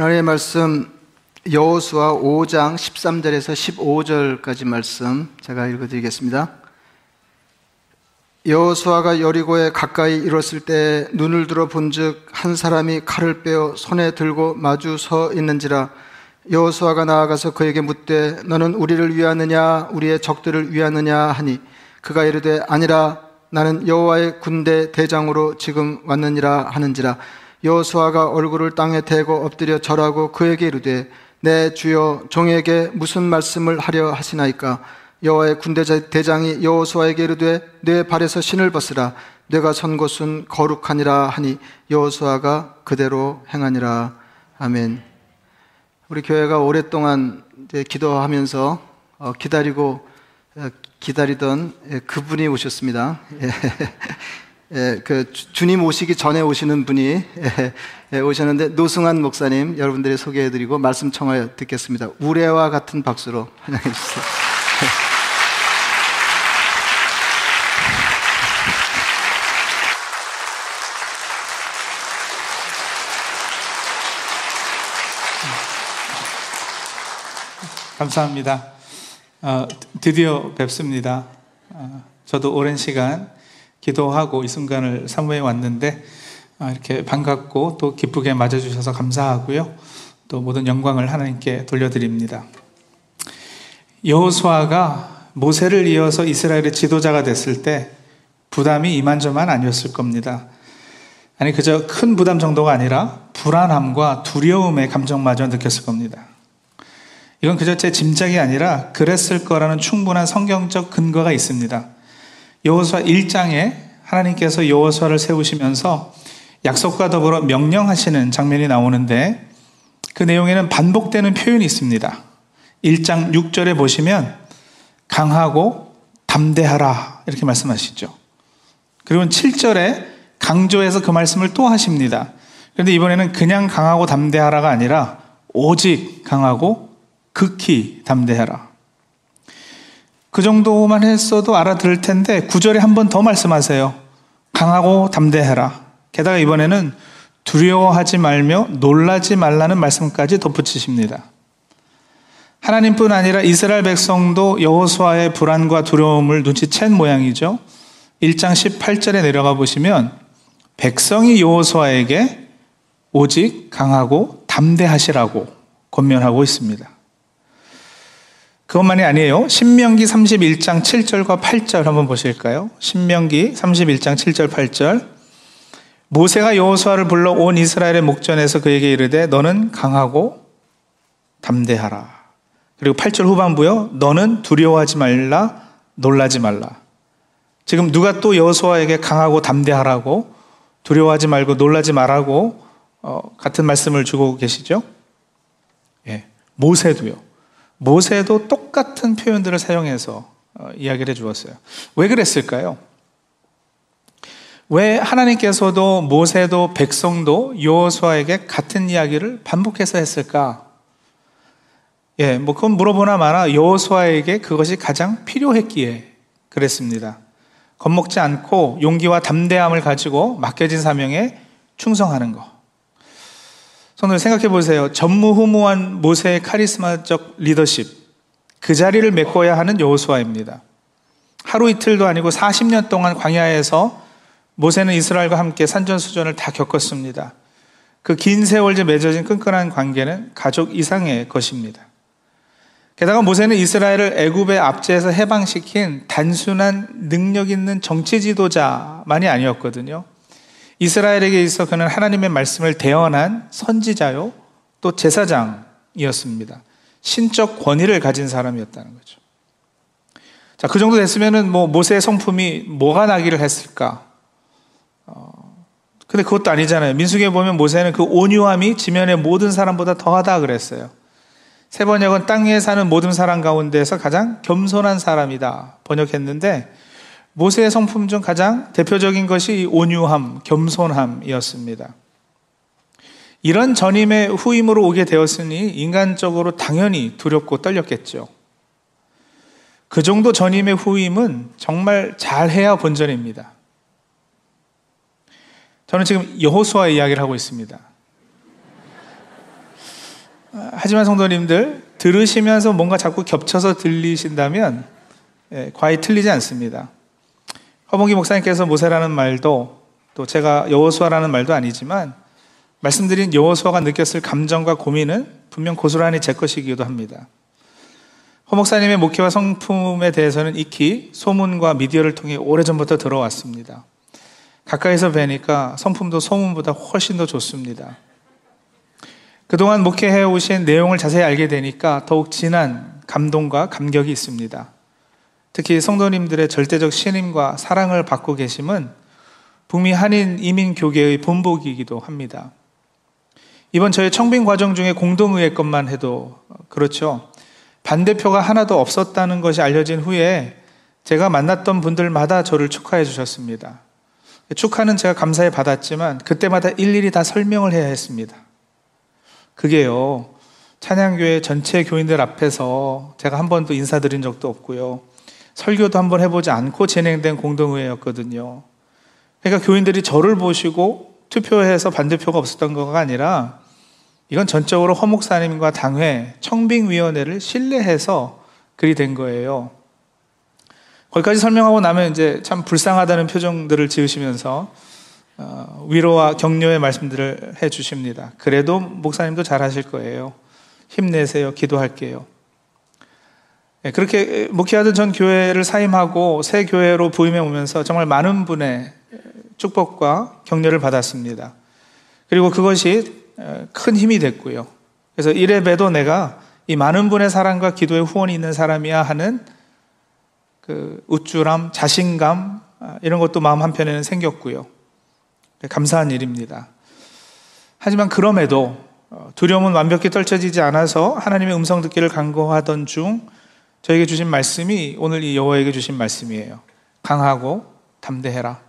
하나님의 말씀 여호수아 5장 13절에서 15절까지 말씀 제가 읽어 드리겠습니다. 여호수아가 여리고에 가까이 이뤘을 때 눈을 들어 본즉 한 사람이 칼을 빼어 손에 들고 마주 서 있는지라 여호수아가 나아가서 그에게 묻되 너는 우리를 위하느냐 우리의 적들을 위하느냐 하니 그가 이르되 아니라 나는 여호와의 군대 대장으로 지금 왔느니라 하는지라 여호수아가 얼굴을 땅에 대고 엎드려 절하고 그에게 이르되 내 주여 종에게 무슨 말씀을 하려 하시나이까 여호와의 군대 대장이 여호수아에게 이르되 내 발에서 신을 벗으라 내가 선 곳은 거룩하니라 하니 여호수아가 그대로 행하니라 아멘. 우리 교회가 오랫동안 기도하면서 어, 기다리고 어, 기다리던 예, 그분이 오셨습니다. 예, 예, 그 주님 오시기 전에 오시는 분이 오셨는데 노승환 목사님 여러분들이 소개해드리고 말씀 청하여 듣겠습니다. 우레와 같은 박수로 환영해 주세요. 감사합니다. 어, 드디어 뵙습니다. 어, 저도 오랜 시간 기도하고 이 순간을 사모해 왔는데 어, 이렇게 반갑고 또 기쁘게 맞아주셔서 감사하고요. 또 모든 영광을 하나님께 돌려드립니다. 여호수아가 모세를 이어서 이스라엘의 지도자가 됐을 때 부담이 이만저만 아니었을 겁니다. 아니 그저 큰 부담 정도가 아니라 불안함과 두려움의 감정마저 느꼈을 겁니다. 이건 그저 제 짐작이 아니라 그랬을 거라는 충분한 성경적 근거가 있습니다. 여호수아 1장에 하나님께서 여호수아를 세우시면서 약속과 더불어 명령하시는 장면이 나오는데 그 내용에는 반복되는 표현이 있습니다. 1장 6절에 보시면 강하고 담대하라 이렇게 말씀하시죠. 그리고 7절에 강조해서 그 말씀을 또 하십니다. 그런데 이번에는 그냥 강하고 담대하라가 아니라 오직 강하고 극히 담대해라. 그 정도만 했어도 알아들을 텐데 구절에 한 번 더 말씀하세요. 강하고 담대해라. 게다가 이번에는 두려워하지 말며 놀라지 말라는 말씀까지 덧붙이십니다. 하나님뿐 아니라 이스라엘 백성도 여호수아의 불안과 두려움을 눈치챈 모양이죠. 1장 18절에 내려가 보시면 백성이 여호수아에게 오직 강하고 담대하시라고 권면하고 있습니다. 그것만이 아니에요. 신명기 31장 7절과 8절 한번 보실까요? 신명기 31장 7절 8절. 모세가 여호수아를 불러 온 이스라엘의 목전에서 그에게 이르되 너는 강하고 담대하라. 그리고 8절 후반부요. 너는 두려워하지 말라 놀라지 말라. 지금 누가 또 여호수아에게 강하고 담대하라고 두려워하지 말고 놀라지 말라고 어, 같은 말씀을 주고 계시죠? 예. 모세도요. 모세도 똑같은 표현들을 사용해서 어, 이야기를 해 주었어요. 왜 그랬을까요? 왜 하나님께서도 모세도 백성도 여호수아에게 같은 이야기를 반복해서 했을까? 예, 뭐 그건 물어보나 마나 여호수아에게 그것이 가장 필요했기에 그랬습니다. 겁먹지 않고 용기와 담대함을 가지고 맡겨진 사명에 충성하는 것. 손을 생각해 보세요. 전무후무한 모세의 카리스마적 리더십. 그 자리를 메꿔야 하는 여호수아입니다. 하루 이틀도 아니고 40년 동안 광야에서 모세는 이스라엘과 함께 산전수전을 다 겪었습니다. 그 긴 세월째 맺어진 끈끈한 관계는 가족 이상의 것입니다. 게다가 모세는 이스라엘을 애굽의 압제에서 해방시킨 단순한 능력 있는 정치 지도자만이 아니었거든요. 이스라엘에게 있어 그는 하나님의 말씀을 대언한 선지자요, 또 제사장이었습니다. 신적 권위를 가진 사람이었다는 거죠. 자, 그 정도 됐으면은 뭐 모세의 성품이 뭐가 나기를 했을까? 어, 근데 그것도 아니잖아요. 민수기에 보면 모세는 그 온유함이 지면의 모든 사람보다 더하다 그랬어요. 세 번역은 땅 위에 사는 모든 사람 가운데서 가장 겸손한 사람이다 번역했는데 모세의 성품 중 가장 대표적인 것이 온유함, 겸손함이었습니다. 이런 전임의 후임으로 오게 되었으니 인간적으로 당연히 두렵고 떨렸겠죠. 그 정도 전임의 후임은 정말 잘해야 본전입니다. 저는 지금 여호수아 이야기를 하고 있습니다. 하지만 성도님들 들으시면서 뭔가 자꾸 겹쳐서 들리신다면 예, 과히 틀리지 않습니다. 허봉기 목사님께서 모세라는 말도 또 제가 여호수아라는 말도 아니지만 말씀드린 여호수아가 느꼈을 감정과 고민은 분명 고스란히 제 것이기도 합니다. 허 목사님의 목회와 성품에 대해서는 익히 소문과 미디어를 통해 오래전부터 들어왔습니다. 가까이서 뵈니까 성품도 소문보다 훨씬 더 좋습니다. 그동안 목회해 오신 내용을 자세히 알게 되니까 더욱 진한 감동과 감격이 있습니다. 특히 성도님들의 절대적 신임과 사랑을 받고 계심은 북미 한인 이민 교계의 본보기이기도 합니다. 이번 저희 청빙 과정 중에 공동의회 것만 해도 그렇죠. 반대표가 하나도 없었다는 것이 알려진 후에 제가 만났던 분들마다 저를 축하해 주셨습니다. 축하는 제가 감사해 받았지만 그때마다 일일이 다 설명을 해야 했습니다. 그게요. 찬양교회 전체 교인들 앞에서 제가 한 번도 인사드린 적도 없고요. 설교도 한번 해보지 않고 진행된 공동회였거든요. 그러니까 교인들이 저를 보시고 투표해서 반대표가 없었던 거가 아니라 이건 전적으로 허목사님과 당회, 청빙위원회를 신뢰해서 그리 된 거예요. 거기까지 설명하고 나면 이제 참 불쌍하다는 표정들을 지으시면서 어, 위로와 격려의 말씀들을 해 주십니다. 그래도 목사님도 잘 하실 거예요. 힘내세요. 기도할게요. 네, 그렇게 목회하던 전 교회를 사임하고 새 교회로 부임해 오면서 정말 많은 분의 축복과 격려를 받았습니다. 그리고 그것이 큰 힘이 됐고요. 그래서 이래 봬도 내가 이 많은 분의 사랑과 기도의 후원이 있는 사람이야 하는 그 우쭐함, 자신감 아, 이런 것도 마음 한편에는 생겼고요. 네, 감사한 일입니다. 하지만 그럼에도 어, 두려움은 완벽히 떨쳐지지 않아서 하나님의 음성 듣기를 간구하던 중 저에게 주신 말씀이 오늘 이 여호와에게 주신 말씀이에요. 강하고 담대해라.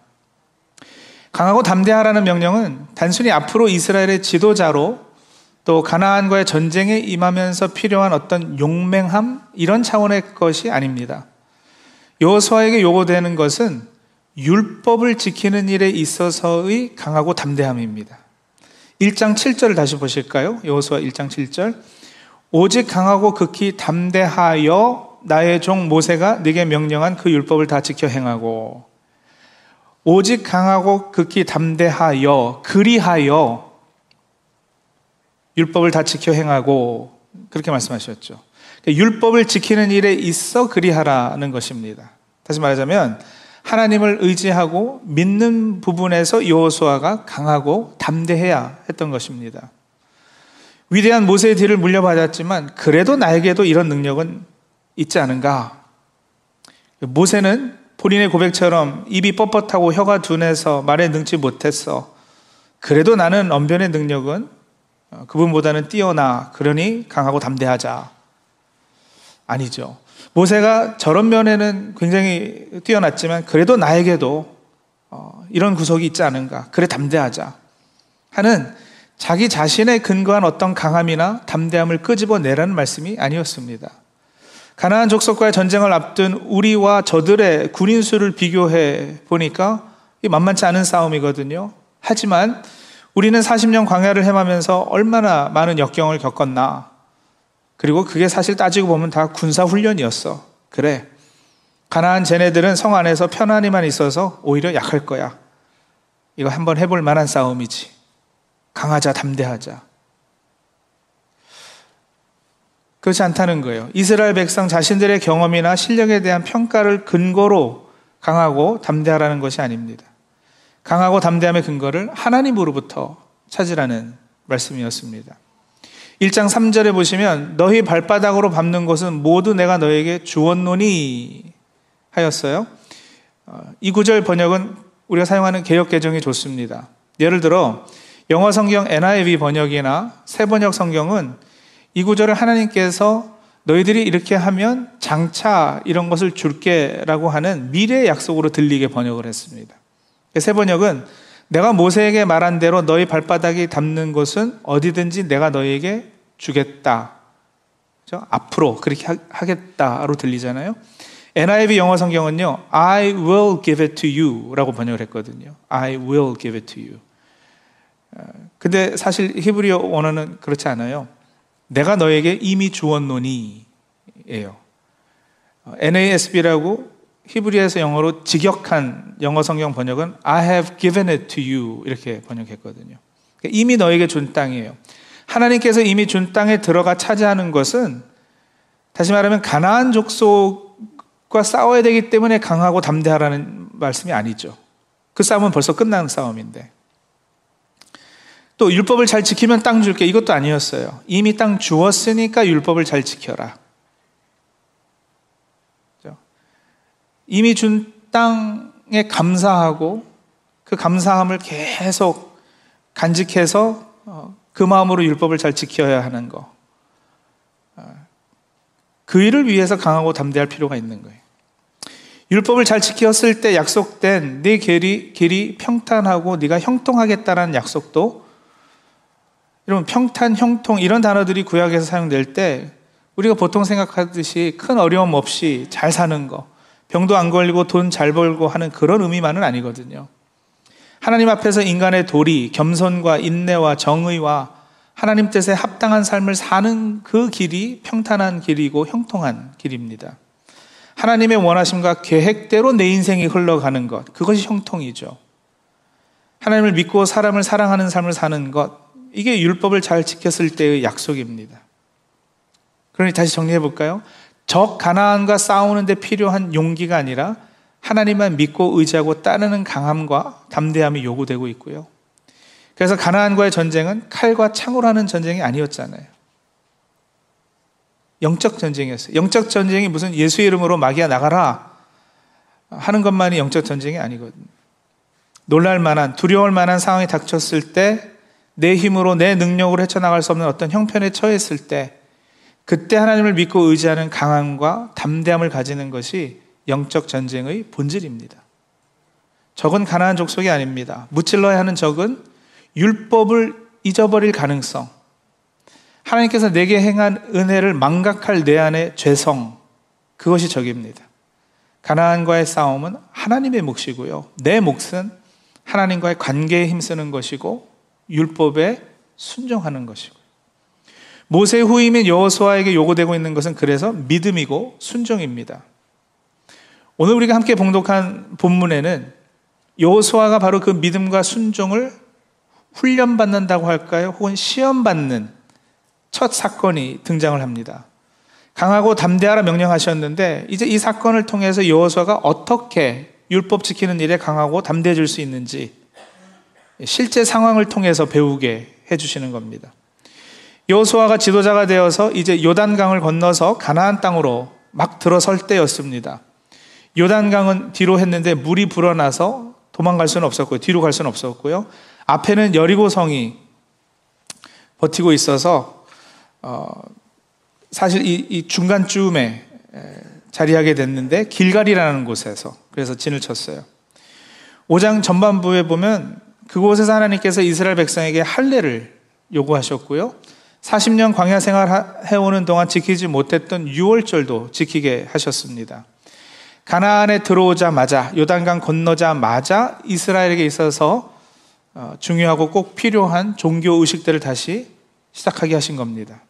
강하고 담대하라는 명령은 단순히 앞으로 이스라엘의 지도자로 또 가나안과의 전쟁에 임하면서 필요한 어떤 용맹함 이런 차원의 것이 아닙니다. 여호수아에게 요구되는 것은 율법을 지키는 일에 있어서의 강하고 담대함입니다. 1장 7절을 다시 보실까요? 여호수아 1장 7절. 오직 강하고 극히 담대하여 나의 종 모세가 네게 명령한 그 율법을 다 지켜 행하고 오직 강하고 극히 담대하여 그리하여 율법을 다 지켜 행하고 그렇게 말씀하셨죠. 율법을 지키는 일에 있어 그리하라는 것입니다. 다시 말하자면 하나님을 의지하고 믿는 부분에서 여호수아가 강하고 담대해야 했던 것입니다. 위대한 모세의 뒤를 물려받았지만 그래도 나에게도 이런 능력은 있지 않은가? 모세는 본인의 고백처럼 입이 뻣뻣하고 혀가 둔해서 말에 능치 못했어. 그래도 나는 언변의 능력은 그분보다는 뛰어나. 그러니 강하고 담대하자. 아니죠. 모세가 저런 면에는 굉장히 뛰어났지만 그래도 나에게도 어, 이런 구석이 있지 않은가. 그래 담대하자. 하는 자기 자신의 근거한 어떤 강함이나 담대함을 끄집어내라는 말씀이 아니었습니다. 가나안 족속과의 전쟁을 앞둔 우리와 저들의 군인 수를 비교해 보니까 만만치 않은 싸움이거든요. 하지만 우리는 40년 광야를 헤매면서 얼마나 많은 역경을 겪었나. 그리고 그게 사실 따지고 보면 다 군사 훈련이었어. 그래. 가나안 쟤네들은 성 안에서 편안히만 있어서 오히려 약할 거야. 이거 한번 해볼 만한 싸움이지. 강하자, 담대하자. 그렇지 않다는 거예요. 이스라엘 백성 자신들의 경험이나 실력에 대한 평가를 근거로 강하고 담대하라는 것이 아닙니다. 강하고 담대함의 근거를 하나님으로부터 찾으라는 말씀이었습니다. 1장 3절에 보시면 너희 발바닥으로 밟는 것은 모두 내가 너에게 주었노니 하였어요. 어, 이 구절 번역은 우리가 사용하는 개혁 개정이 좋습니다. 예를 들어 영어 성경 NIV 번역이나 새 번역 성경은 이 구절을 하나님께서 너희들이 이렇게 하면 장차 이런 것을 줄게라고 하는 미래의 약속으로 들리게 번역을 했습니다. 새 번역은 내가 모세에게 말한 대로 너희 발바닥이 닿는 곳은 어디든지 내가 너희에게 주겠다. 그렇죠? 앞으로 그렇게 하겠다로 들리잖아요. NIV 영어 성경은요, I will give it to you 라고 번역을 했거든요. I will give it to you. 어, 근데 사실 히브리어 원어는 그렇지 않아요. 내가 너에게 이미 주었노니 예요. NASB라고 히브리에서 영어로 직역한 영어 성경 번역은 I have given it to you 이렇게 번역했거든요. 그러니까 이미 너에게 준 땅이에요. 하나님께서 이미 준 땅에 들어가 차지하는 것은 다시 말하면 가나안 족속과 싸워야 되기 때문에 강하고 담대하라는 말씀이 아니죠. 그 싸움은 벌써 끝난 싸움인데. 또 율법을 잘 지키면 땅 줄게 이것도 아니었어요. 이미 땅 주었으니까 율법을 잘 지켜라. 이미 준 땅에 감사하고 그 감사함을 계속 간직해서 어, 그 마음으로 율법을 잘 지켜야 하는 거. 어, 그 일을 위해서 강하고 담대할 필요가 있는 거예요. 율법을 잘 지켰을 때 약속된 네 길이, 길이 평탄하고 네가 형통하겠다라는 약속도 여러분 평탄, 형통 이런 단어들이 구약에서 사용될 때 우리가 보통 생각하듯이 큰 어려움 없이 잘 사는 거 병도 안 걸리고 돈 잘 벌고 하는 그런 의미만은 아니거든요. 하나님 앞에서 인간의 도리, 겸손과 인내와 정의와 하나님 뜻에 합당한 삶을 사는 그 길이 평탄한 길이고 형통한 길입니다. 하나님의 원하심과 계획대로 내 인생이 흘러가는 것, 그것이 형통이죠. 하나님을 믿고 사람을 사랑하는 삶을 사는 것, 이게 율법을 잘 지켰을 때의 약속입니다. 그러니 다시 정리해 볼까요? 적 가나안과 싸우는데 필요한 용기가 아니라 하나님만 믿고 의지하고 따르는 강함과 담대함이 요구되고 있고요. 그래서 가나안과의 전쟁은 칼과 창으로 하는 전쟁이 아니었잖아요. 영적 전쟁이었어요. 영적 전쟁이 무슨 예수 이름으로 마귀야 나가라 하는 것만이 영적 전쟁이 아니거든요. 놀랄 만한, 두려울 만한 상황이 닥쳤을 때, 내 힘으로, 내 능력으로 헤쳐나갈 수 없는 어떤 형편에 처했을 때, 그때 하나님을 믿고 의지하는 강함과 담대함을 가지는 것이 영적 전쟁의 본질입니다. 적은 가난한 족속이 아닙니다. 무찔러야 하는 적은 율법을 잊어버릴 가능성, 하나님께서 내게 행한 은혜를 망각할 내 안의 죄성, 그것이 적입니다. 가나안과의 싸움은 하나님의 몫이고요. 내 몫은 하나님과의 관계에 힘쓰는 것이고 율법에 순종하는 것이고 모세 후임인 여호수아에게 요구되고 있는 것은 그래서 믿음이고 순종입니다. 오늘 우리가 함께 봉독한 본문에는 여호수아가 바로 그 믿음과 순종을 훈련받는다고 할까요? 혹은 시험받는 첫 사건이 등장을 합니다. 강하고 담대하라 명령하셨는데 이제 이 사건을 통해서 여호수아가 어떻게 율법 지키는 일에 강하고 담대해질 수 있는지 실제 상황을 통해서 배우게 해주시는 겁니다. 여호수아가 지도자가 되어서 이제 요단강을 건너서 가나안 땅으로 막 들어설 때였습니다. 요단강은 뒤로 했는데 물이 불어나서 도망갈 수는 없었고요. 뒤로 갈 수는 없었고요. 앞에는 여리고 성이 버티고 있어서 어, 사실 이, 이 중간쯤에 자리하게 됐는데 길갈이라는 곳에서 그래서 진을 쳤어요. 5장 전반부에 보면 그곳에서 하나님께서 이스라엘 백성에게 할례를 요구하셨고요. 40년 광야 생활 해오는 동안 지키지 못했던 6월절도 지키게 하셨습니다. 가나안에 들어오자마자 요단강 건너자마자 이스라엘에게 있어서 어, 중요하고 꼭 필요한 종교 의식들을 다시 시작하게 하신 겁니다.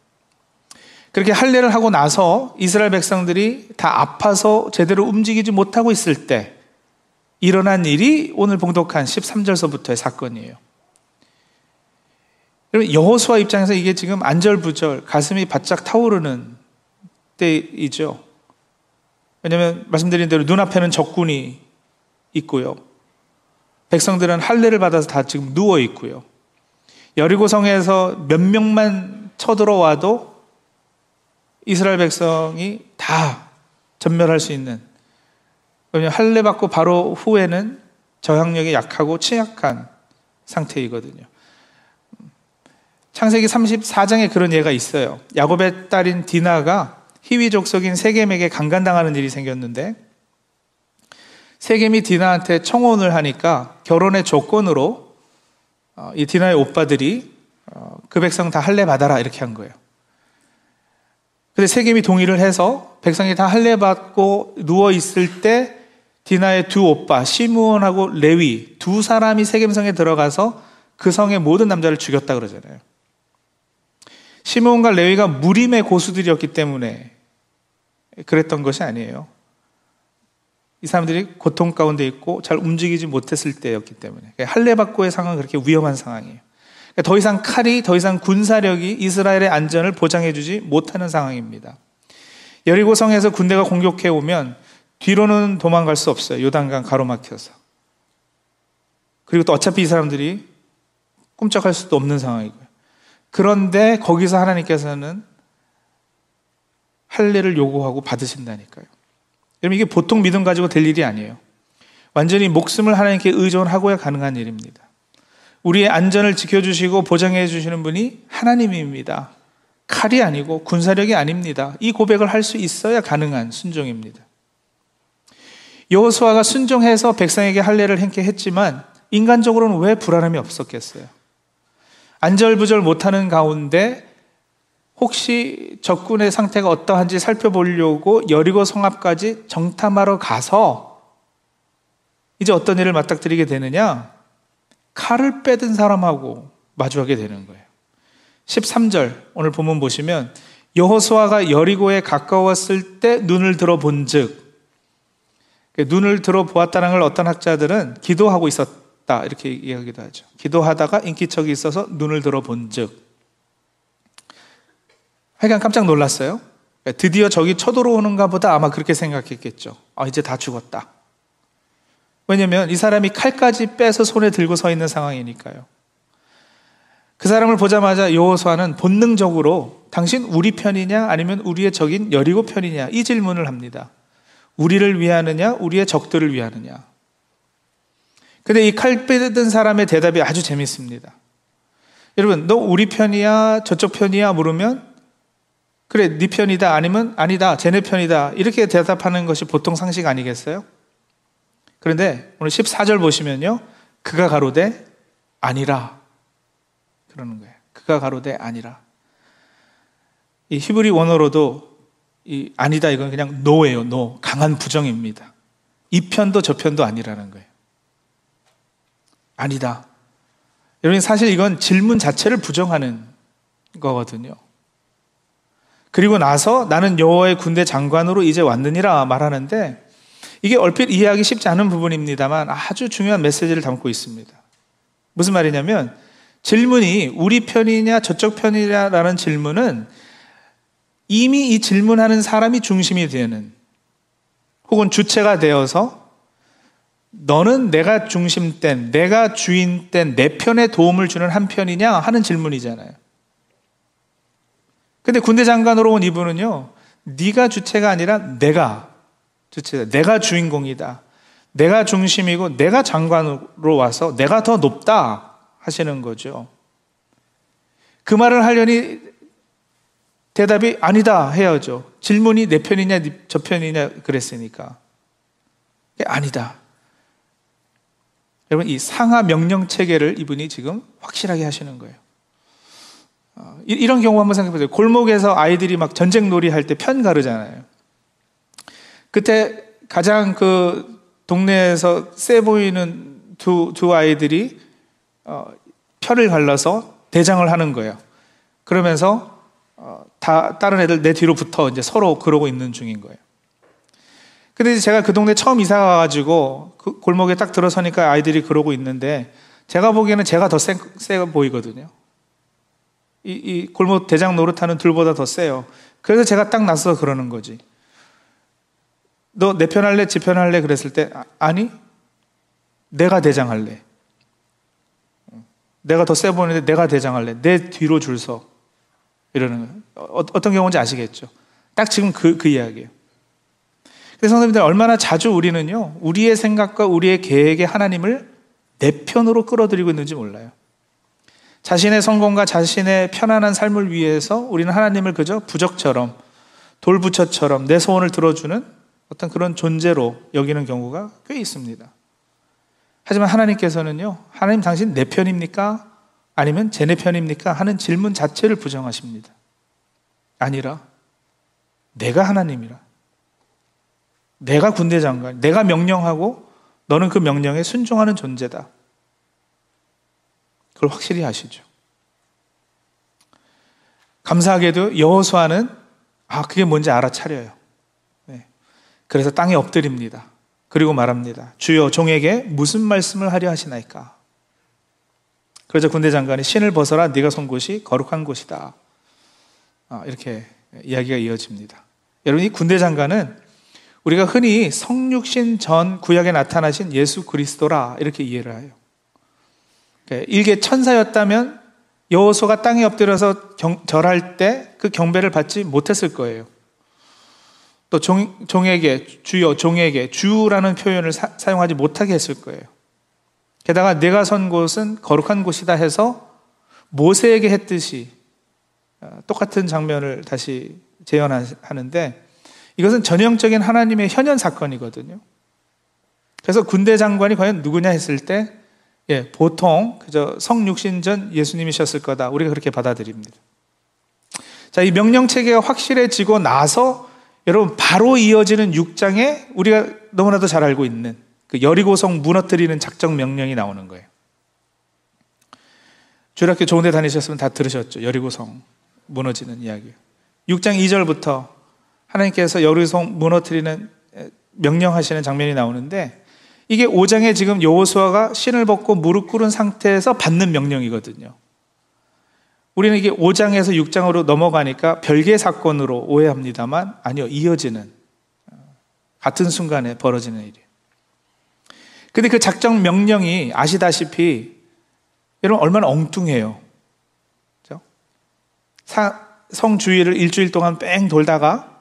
그렇게 할례를 하고 나서 이스라엘 백성들이 다 아파서 제대로 움직이지 못하고 있을 때 일어난 일이 오늘 봉독한 13절서부터의 사건이에요. 여러분 여호수아 입장에서 이게 지금 안절부절 가슴이 바짝 타오르는 때이죠. 왜냐하면 말씀드린 대로 눈앞에는 적군이 있고요. 백성들은 할례를 받아서 다 지금 누워 있고요. 여리고 성에서 몇 명만 쳐들어와도 이스라엘 백성이 다 전멸할 수 있는 할례 받고 바로 후에는 저항력이 약하고 취약한 상태이거든요. 창세기 34장에 그런 예가 있어요. 야곱의 딸인 디나가 희위 족속인 세겜에게 강간당하는 일이 생겼는데 세겜이 디나한테 청혼을 하니까 결혼의 조건으로 어, 이 디나의 오빠들이 어, 그 백성 다 할례 받아라 이렇게 한 거예요. 근데 세겜이 동의를 해서 백성이 다 할례 받고 누워 있을 때 디나의 두 오빠 시므온하고 레위 두 사람이 세겜성에 들어가서 그 성의 모든 남자를 죽였다 그러잖아요. 시므온과 레위가 무림의 고수들이었기 때문에 그랬던 것이 아니에요. 이 사람들이 고통 가운데 있고 잘 움직이지 못했을 때였기 때문에 할례받고의 상황은 그렇게 위험한 상황이에요. 그러니까 더 이상 칼이 더 이상 군사력이 이스라엘의 안전을 보장해주지 못하는 상황입니다. 여리고 성에서 군대가 공격해 오면 뒤로는 도망갈 수 없어요. 요단강 가로막혀서. 그리고 또 어차피 이 사람들이 꼼짝할 수도 없는 상황이고요. 그런데 거기서 하나님께서는 할례를 요구하고 받으신다니까요. 여러분 이게 보통 믿음 가지고 될 일이 아니에요. 완전히 목숨을 하나님께 의존하고야 가능한 일입니다. 우리의 안전을 지켜주시고 보장해 주시는 분이 하나님입니다. 칼이 아니고 군사력이 아닙니다. 이 고백을 할 수 있어야 가능한 순종입니다. 여호수아가 순종해서 백성에게 할례를 행케 했지만 인간적으로는 왜 불안함이 없었겠어요? 안절부절 못하는 가운데 혹시 적군의 상태가 어떠한지 살펴보려고 여리고 성앞까지 정탐하러 가서 이제 어떤 일을 맞닥뜨리게 되느냐? 칼을 빼든 사람하고 마주하게 되는 거예요. 13절 오늘 본문 보시면 여호수아가 여리고에 가까웠을 때 눈을 들어 본즉 눈을 들어 보았다는 걸 어떤 학자들은 기도하고 있었다 이렇게 이야기도 하죠. 기도하다가 인기척이 있어서 눈을 들어 본즉 하여간 깜짝 놀랐어요. 드디어 적이 쳐들어오는가 보다 아마 그렇게 생각했겠죠. 아, 이제 다 죽었다. 왜냐면 이 사람이 칼까지 빼서 손에 들고 서 있는 상황이니까요. 그 사람을 보자마자 여호수아는 본능적으로 당신 우리 편이냐 아니면 우리의 적인 여리고 편이냐 이 질문을 합니다. 우리를 위하느냐 우리의 적들을 위하느냐. 근데 이 칼 빼든 사람의 대답이 아주 재밌습니다. 여러분, 너 우리 편이야 저쪽 편이야 물으면 그래, 네 편이다 아니면 아니다, 쟤네 편이다. 이렇게 대답하는 것이 보통 상식 아니겠어요? 그런데 오늘 14절 보시면요. 그가 가로되 아니라 그러는 거예요. 그가 가로되 아니라. 이 히브리 원어로도 이 아니다 이건 그냥 no예요. No. 강한 부정입니다. 이 편도 저 편도 아니라는 거예요. 아니다. 여러분 사실 이건 질문 자체를 부정하는 거거든요. 그리고 나서 나는 여호와의 군대 장관으로 이제 왔느니라 말하는데 이게 얼핏 이해하기 쉽지 않은 부분입니다만 아주 중요한 메시지를 담고 있습니다. 무슨 말이냐면 질문이 우리 편이냐 저쪽 편이냐라는 질문은 이미 이 질문하는 사람이 중심이 되는 혹은 주체가 되어서 너는 내가 중심된 내가 주인된 내 편에 도움을 주는 한 편이냐 하는 질문이잖아요. 근데 군대 장관으로 온 이분은요, 네가 주체가 아니라 내가 주체다. 내가 주인공이다. 내가 중심이고 내가 장관으로 와서 내가 더 높다 하시는 거죠. 그 말을 하려니 대답이 아니다 해야죠. 질문이 내 편이냐 저 편이냐 그랬으니까. 아니다. 여러분 이 상하 명령 체계를 이분이 지금 확실하게 하시는 거예요. 어, 이런 경우 한번 생각해 보세요. 골목에서 아이들이 막 전쟁 놀이 할 때 편 가르잖아요. 그때 가장 그 동네에서 세 보이는 두, 두 아이들이 어, 편을 갈라서 대장을 하는 거예요. 그러면서 어, 다 다른 애들 내 뒤로 붙어 이제 서로 그러고 있는 중인 거예요. 근데 제가 그 동네 처음 이사 가가지고 그 골목에 딱 들어서니까 아이들이 그러고 있는데 제가 보기에는 제가 더세 보이거든요. 이, 이 골목 대장 노릇하는 둘보다 더 세요. 그래서 제가 딱 나서 그러는 거지. 너 내 편 할래? 지 편 할래? 그랬을 때, 아, 니 내가 대장 할래. 내가 더 세 보이는데 내가 대장 할래. 내 뒤로 줄 서. 이러는 거예요. 어, 어떤 경우인지 아시겠죠? 딱 지금 그, 그 이야기예요. 그래서 성도님들 얼마나 자주 우리는요, 우리의 생각과 우리의 계획에 하나님을 내 편으로 끌어들이고 있는지 몰라요. 자신의 성공과 자신의 편안한 삶을 위해서 우리는 하나님을 그저 부적처럼 돌부처처럼 내 소원을 들어주는 어떤 그런 존재로 여기는 경우가 꽤 있습니다. 하지만 하나님께서는요, 하나님 당신 내 편입니까? 아니면 제내 편입니까? 하는 질문 자체를 부정하십니다. 아니라, 내가 하나님이라. 내가 군대 장관, 내가 명령하고 너는 그 명령에 순종하는 존재다. 그걸 확실히 아시죠. 감사하게도 여호수아는 아 그게 뭔지 알아차려요. 네. 그래서 땅에 엎드립니다. 그리고 말합니다. 주여 종에게 무슨 말씀을 하려 하시나이까? 그러자 군대 장관이 신을 벗어라 네가 선 곳이 거룩한 곳이다. 아, 이렇게 이야기가 이어집니다. 여러분 이 군대 장관은 우리가 흔히 성육신 전 구약에 나타나신 예수 그리스도라 이렇게 이해를 해요. 그러니까 일개 천사였다면 여호수가 땅에 엎드려서 경, 절할 때 그 경배를 받지 못했을 거예요. 또 종, 종에게 주여 종에게 주라는 표현을 사, 용하지 못하게 했을 거예요. 게다가 내가 선 곳은 거룩한 곳이다 해서 모세에게 했듯이 어, 똑같은 장면을 다시 재현하는데 이것은 전형적인 하나님의 현현 사건이거든요. 그래서 군대 장관이 과연 누구냐 했을 때 예, 보통 그저 성육신 전 예수님이셨을 거다. 우리가 그렇게 받아들입니다. 자, 이 명령 체계가 확실해지고 나서 여러분 바로 이어지는 6장에 우리가 너무나도 잘 알고 있는 그 여리고성 무너뜨리는 작정 명령이 나오는 거예요. 주일학교 좋은 데 다니셨으면 다 들으셨죠. 여리고성 무너지는 이야기. 6장 2절부터 하나님께서 여리고성 무너뜨리는 명령하시는 장면이 나오는데 이게 5장에 지금 여호수아가 신을 벗고 무릎 꿇은 상태에서 받는 명령이거든요. 우리는 이게 5장에서 6장으로 넘어가니까 별개 사건으로 오해합니다만 아니요 이어지는 같은 순간에 벌어지는 일이에요. 근데 그 작정 명령이 아시다시피 여러분 얼마나 엉뚱해요. 성 주위를 일주일 동안 뺑 돌다가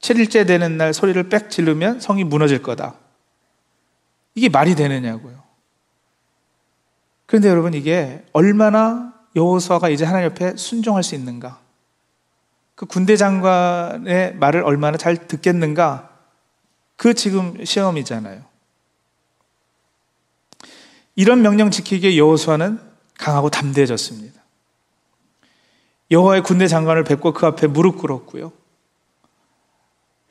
7일째 되는 날 소리를 빽 지르면 성이 무너질 거다. 이게 말이 되느냐고요. 그런데 여러분 이게 얼마나 여호수아가 이제 하나님 옆에 순종할 수 있는가? 그 군대 장관의 말을 얼마나 잘 듣겠는가? 그 지금 시험이잖아요. 이런 명령 지키기에 여호수아는 강하고 담대해졌습니다. 여호와의 군대 장관을 뵙고 그 앞에 무릎 꿇었고요.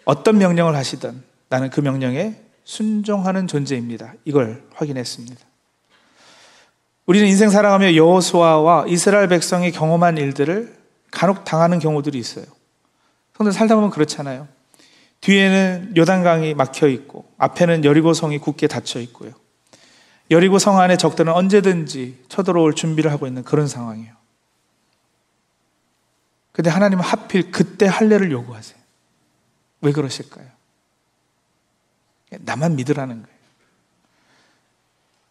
어떤 명령을 하시든 나는 그 명령에 순종하는 존재입니다. 이걸 확인했습니다. 우리는 인생 살아가며 여호수아와 이스라엘 백성이 경험한 일들을 간혹 당하는 경우들이 있어요. 성도 살다 보면 그렇잖아요. 뒤에는 요단강이 막혀 있고 앞에는 여리고성이 굳게 닫혀 있고요. 여리고 성 안에 적들은 언제든지 쳐들어올 준비를 하고 있는 그런 상황이에요. 근데 하나님은 하필 그때 할례를 요구하세요. 왜 그러실까요? 나만 믿으라는 거예요.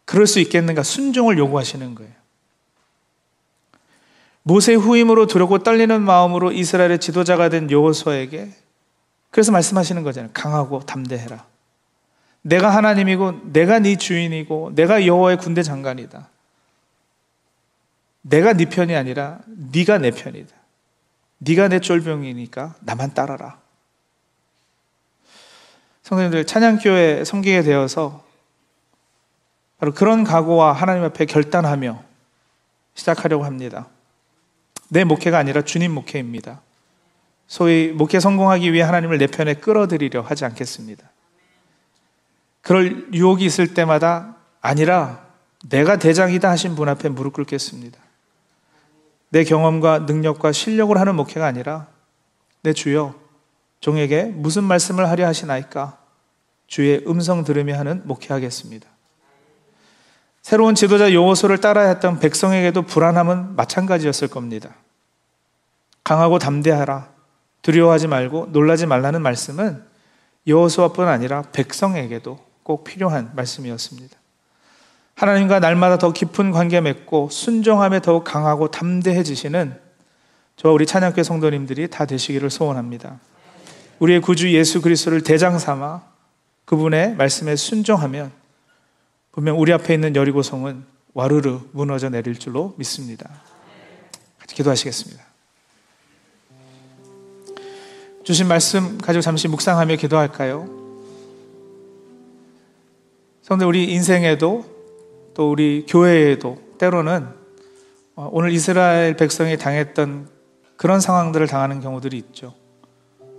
그럴 수 있겠는가? 순종을 요구하시는 거예요. 모세 후임으로 두렵고 떨리는 마음으로 이스라엘의 지도자가 된 여호수아에게 그래서 말씀하시는 거잖아요. 강하고 담대해라. 내가 하나님이고 내가 네 주인이고 내가 여호와의 군대 장관이다. 내가 네 편이 아니라 네가 내 편이다. 네가 내 쫄병이니까 나만 따라라. 성도님들 찬양교회 섬기게 되어서 바로 그런 각오와 하나님 앞에 결단하며 시작하려고 합니다. 내 목회가 아니라 주님 목회입니다. 소위 목회 성공하기 위해 하나님을 내 편에 끌어들이려 하지 않겠습니다. 그럴 유혹이 있을 때마다 아니라 내가 대장이다 하신 분 앞에 무릎 꿇겠습니다. 내 경험과 능력과 실력을 하는 목회가 아니라 내 주여 종에게 무슨 말씀을 하려 하시나이까 주의 음성 들으며 하는 목회하겠습니다. 새로운 지도자 요호수를 따라야 했던 백성에게도 불안함은 마찬가지였을 겁니다. 강하고 담대하라. 두려워하지 말고 놀라지 말라는 말씀은 여호수아뿐 아니라 백성에게도 꼭 필요한 말씀이었습니다. 하나님과 날마다 더 깊은 관계 맺고 순종함에 더욱 강하고 담대해지시는 저와 우리 찬양교 성도님들이 다 되시기를 소원합니다. 우리의 구주 예수 그리스도를 대장 삼아 그분의 말씀에 순종하면 분명 우리 앞에 있는 여리고성은 와르르 무너져 내릴 줄로 믿습니다. 같이 기도하시겠습니다. 주신 말씀 가지고 잠시 묵상하며 기도할까요? 성도 우리 인생에도 또 우리 교회에도 때로는 어, 오늘 이스라엘 백성이 당했던 그런 상황들을 당하는 경우들이 있죠.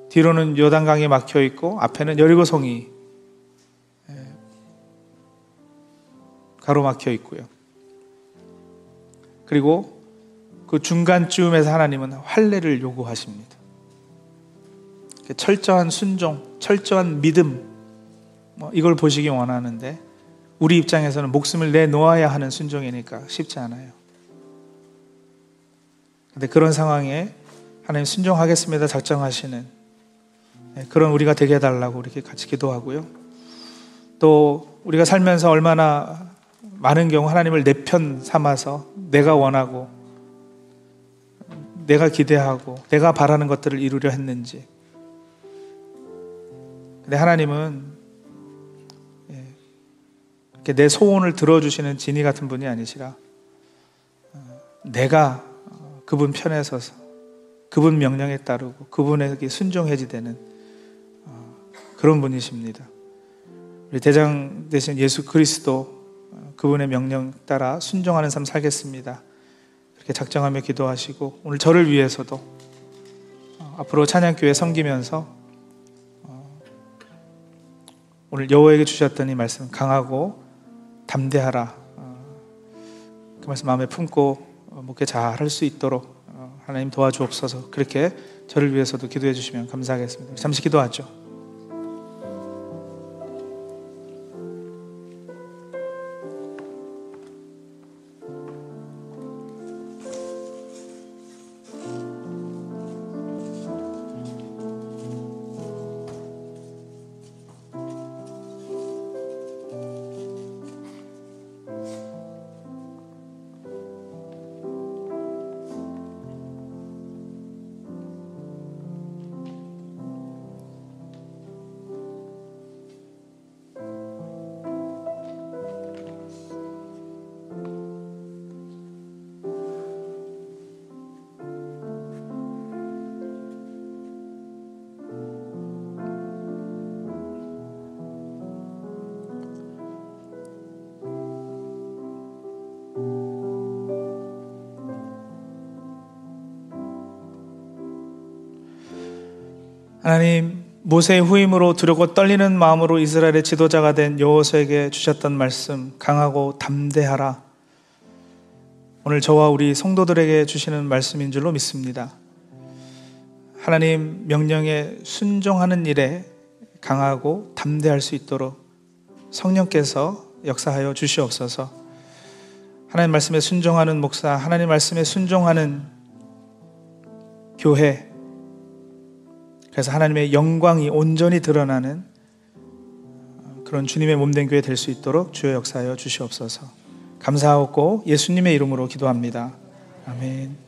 뒤로는 요단강이 막혀 있고 앞에는 여리고성이 가로막혀 있고요. 그리고 그 중간쯤에서 하나님은 할례를 요구하십니다. 철저한 순종, 철저한 믿음, 뭐 이걸 보시기 원하는데 우리 입장에서는 목숨을 내놓아야 하는 순종이니까 쉽지 않아요. 근데 그런 상황에 하나님 순종하겠습니다 작정하시는 네, 그런 우리가 되게 해달라고 이렇게 같이 기도하고요. 또 우리가 살면서 얼마나 많은 경우 하나님을 내 편 삼아서 내가 원하고 내가 기대하고 내가 바라는 것들을 이루려 했는지 근데 하나님은 내 소원을 들어주시는 진이 같은 분이 아니시라 어, 내가 그분 편에 서서 그분 명령에 따르고 그분에게 순종해지 되는 어, 그런 분이십니다. 우리 대장 대신 예수 그리스도 어, 그분의 명령 따라 순종하는 삶 살겠습니다. 그렇게 작정하며 기도하시고 오늘 저를 위해서도 앞으로 찬양교회 섬기면서 오늘 여호와에게 주셨던 이 말씀 강하고 담대하라. 어, 그 말씀 마음에 품고 어, 목회 잘 할 수 있도록 어, 하나님 도와주옵소서. 그렇게 저를 위해서도 기도해 주시면 감사하겠습니다. 잠시 기도하죠. 하나님 모세의 후임으로 두렵고 떨리는 마음으로 이스라엘의 지도자가 된 여호수에게 주셨던 말씀 강하고 담대하라. 오늘 저와 우리 성도들에게 주시는 말씀인 줄로 믿습니다. 하나님 명령에 순종하는 일에 강하고 담대할 수 있도록 성령께서 역사하여 주시옵소서. 하나님 말씀에 순종하는 목사, 하나님 말씀에 순종하는 교회, 그래서 하나님의 영광이 온전히 드러나는 그런 주님의 몸된 교회 될 수 있도록 주여 역사하여 주시옵소서. 감사하고 예수님의 이름으로 기도합니다. 아멘.